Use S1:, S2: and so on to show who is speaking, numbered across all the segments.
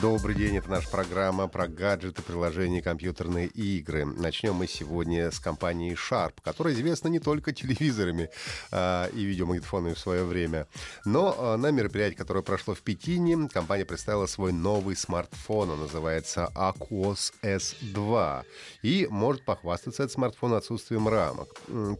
S1: Добрый день, это наша программа про гаджеты, приложения, компьютерные игры. Начнем мы сегодня с компании Sharp, которая известна не только телевизорами э, и видеомагнитофонами в свое время, но э, на мероприятии, которое прошло в Пекине, компания представила свой новый смартфон, он называется Aquos S2, и может похвастаться этот смартфон отсутствием рамок.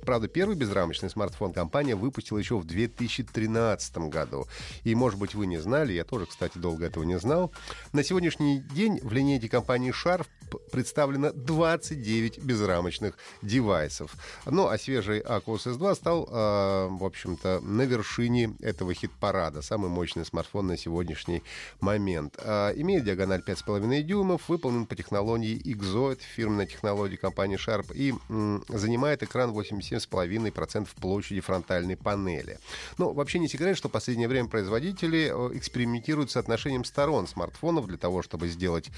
S1: Правда, первый безрамочный смартфон компания выпустила еще в 2013 году, и, может быть, вы не знали, я тоже, кстати, долго этого не знал, на сегодняшний день в линейке компании Sharp представлено 29 безрамочных девайсов. Ну, а свежий Aquos S2 стал, э, в общем-то, на вершине этого хит-парада. Самый мощный смартфон на сегодняшний момент. Э, имеет диагональ 5,5 дюймов, выполнен по технологии XO, это фирменная технология компании Sharp, и м, занимает экран 87,5% площади фронтальной панели. Но вообще не секрет, что в последнее время производители э, экспериментируют с соотношением сторон смартфонов для того, чтобы сделать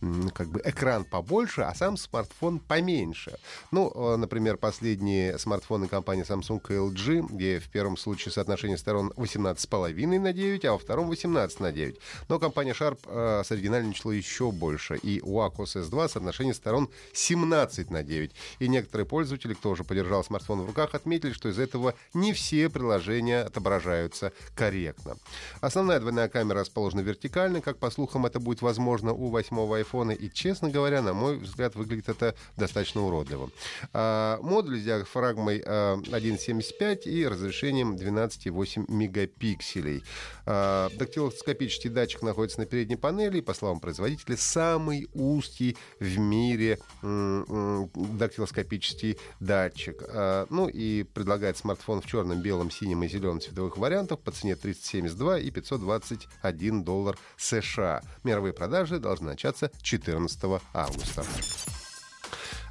S1: м, как бы экран побольше, а сам смартфон поменьше. Ну, э, например, последние смартфоны компании Samsung и LG, где в первом случае соотношение сторон 18,5 на 9, а во втором 18 на 9. Но компания Sharp э, соригинальничала еще больше. И у Aquos S2 соотношение сторон 17 на 9. И некоторые пользователи, кто уже подержал смартфон в руках, отметили, что из этого не все приложения отображаются корректно. Основная двойная камера расположена вертикально, как по слухам это будет возможно у восьмого айфона. И, честно говоря, на мой взгляд, выглядит это достаточно уродливо. А, модуль с диафрагмой а, 1.75 и разрешением 12,8 мегапикселей. А, дактилоскопический датчик находится на передней панели. И, по словам производителя, самый узкий в мире дактилоскопический датчик. А, ну и предлагает смартфон в черном, белом, синем и зеленом цветовых вариантах по цене 372 и 521 доллар США. Мировые продажи должны начаться 14 августа. А,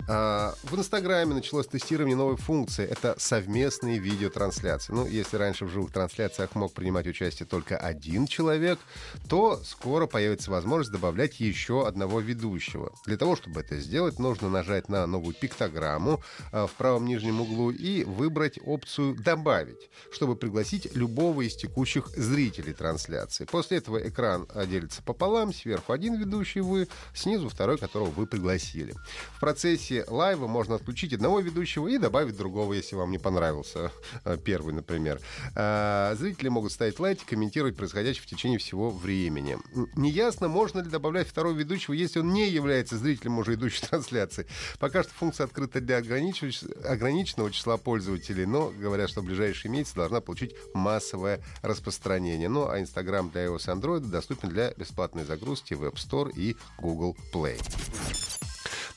S1: в Инстаграме началось тестирование новой функции. Это совместные видеотрансляции. Ну, если раньше в живых трансляциях мог принимать участие только один человек, то скоро появится возможность добавлять еще одного ведущего. Для того, чтобы это сделать, нужно нажать на новую пиктограмму а, в правом нижнем углу и выбрать опцию «Добавить», чтобы пригласить любого из текущих зрителей трансляции. После этого экран делится пополам, сверху один ведущий вы, снизу второй, которого вы пригласили. В процессе лайва можно отключить одного ведущего и добавить другого, если вам не понравился э, первый, например. А, зрители могут ставить лайки, комментировать происходящее в течение всего времени. Неясно, можно ли добавлять второго ведущего, если он не является зрителем уже идущей трансляции. Пока что функция открыта для ограниченного числа пользователей, но говорят, что в ближайшие месяцы должна получить массовое распространение. Ну а Instagram для iOS и Android доступен для бесплатной загрузки в App Store и Google Play.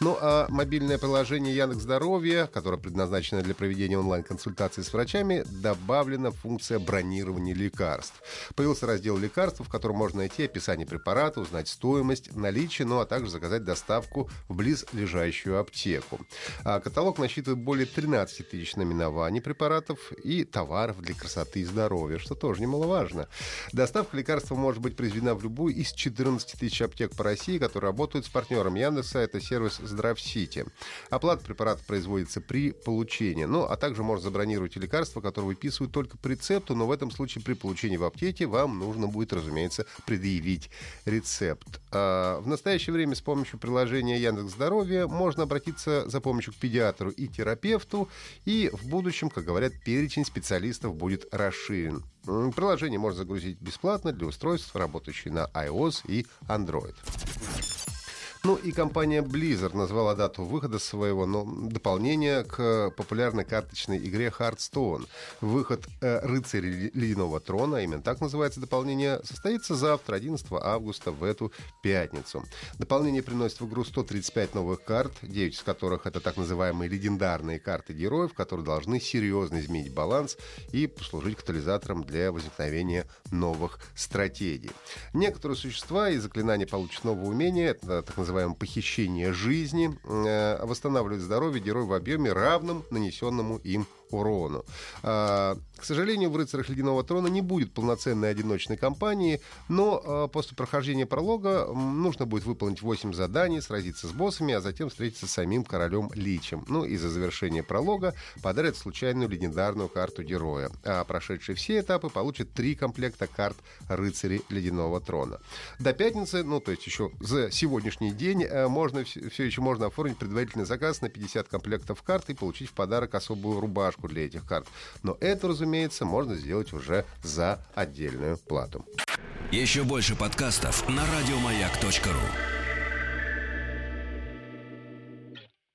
S1: Ну, а мобильное приложение Яндекс Здоровье, которое предназначено для проведения онлайн-консультаций с врачами, добавлена функция бронирования лекарств. Появился раздел лекарств, в котором можно найти описание препарата, узнать стоимость, наличие, ну а также заказать доставку в близлежащую аптеку. А каталог насчитывает более 13 тысяч наименований препаратов и товаров для красоты и здоровья, что тоже немаловажно. Доставка лекарства может быть произведена в любую из 14 тысяч аптек по России, которые работают с партнером Яндекса. Это сервис Здравсити. Оплата препарата производится при получении. Ну, а также можно забронировать лекарства, которые выписывают только по рецепту, но в этом случае при получении в аптеке вам нужно будет, разумеется, предъявить рецепт. А в настоящее время с помощью приложения Яндекс Здоровье можно обратиться за помощью к педиатру и терапевту, и в будущем, как говорят, перечень специалистов будет расширен. Приложение можно загрузить бесплатно для устройств, работающих на iOS и Android. Ну и компания Blizzard назвала дату выхода своего ну, дополнения к популярной карточной игре Hearthstone. Выход э, «Рыцарь Ледяного трона», именно так называется дополнение, состоится завтра, 11 августа, в эту пятницу. Дополнение приносит в игру 135 новых карт, 9 из которых это так называемые легендарные карты героев, которые должны серьезно изменить баланс и послужить катализатором для возникновения новых стратегий. Некоторые существа и заклинания получат новое умение, это так называемое похищение жизни, э, восстанавливает здоровье героя в объеме, равном нанесенному им урону. А, к сожалению, в «Рыцарях Ледяного трона» не будет полноценной одиночной кампании, но а, после прохождения пролога нужно будет выполнить 8 заданий, сразиться с боссами, а затем встретиться с самим королем Личем. Ну и за завершение пролога подарят случайную легендарную карту героя. А прошедшие все этапы получат три комплекта карт «Рыцари Ледяного трона». До пятницы, ну то есть еще за сегодняшний день, э, можно, все еще можно оформить предварительный заказ на 50 комплектов карт и получить в подарок особую рубашку поддержку для этих карт. Но это, разумеется, можно сделать уже за отдельную плату.
S2: Еще больше подкастов на радиомаяк.ру